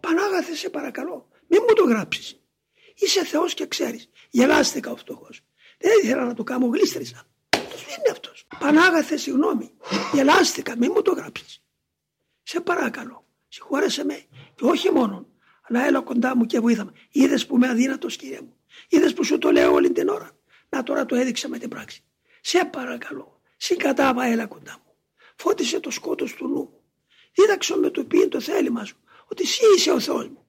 Πανάγαθε σε παρακαλώ, μην μου το γράψεις. Είσαι Θεός και ξέρεις. Γελάστηκα ο φτωχός. Δεν ήθελα να το κάνω, γλίστρισα. Ποιος είναι αυτός; Πανάγαθε, συγγνώμη. Γελάστηκα, μην μου το γράψεις. Σε παρακαλώ, συγχώρεσε με. Και όχι μόνο, αλλά έλα κοντά μου και βοήθαμε. Είδες που είμαι αδύνατος, κύριε μου. Είδες που σου το λέω όλη την ώρα. Να τώρα το έδειξα με την πράξη. Σε παρακαλώ, συγκατάβα έλα κοντά μου. Φώτισε το σκότος του νου μου. Δίδαξε με το πει το θέλημα σου ότι εσύ είσαι ο Θεός μου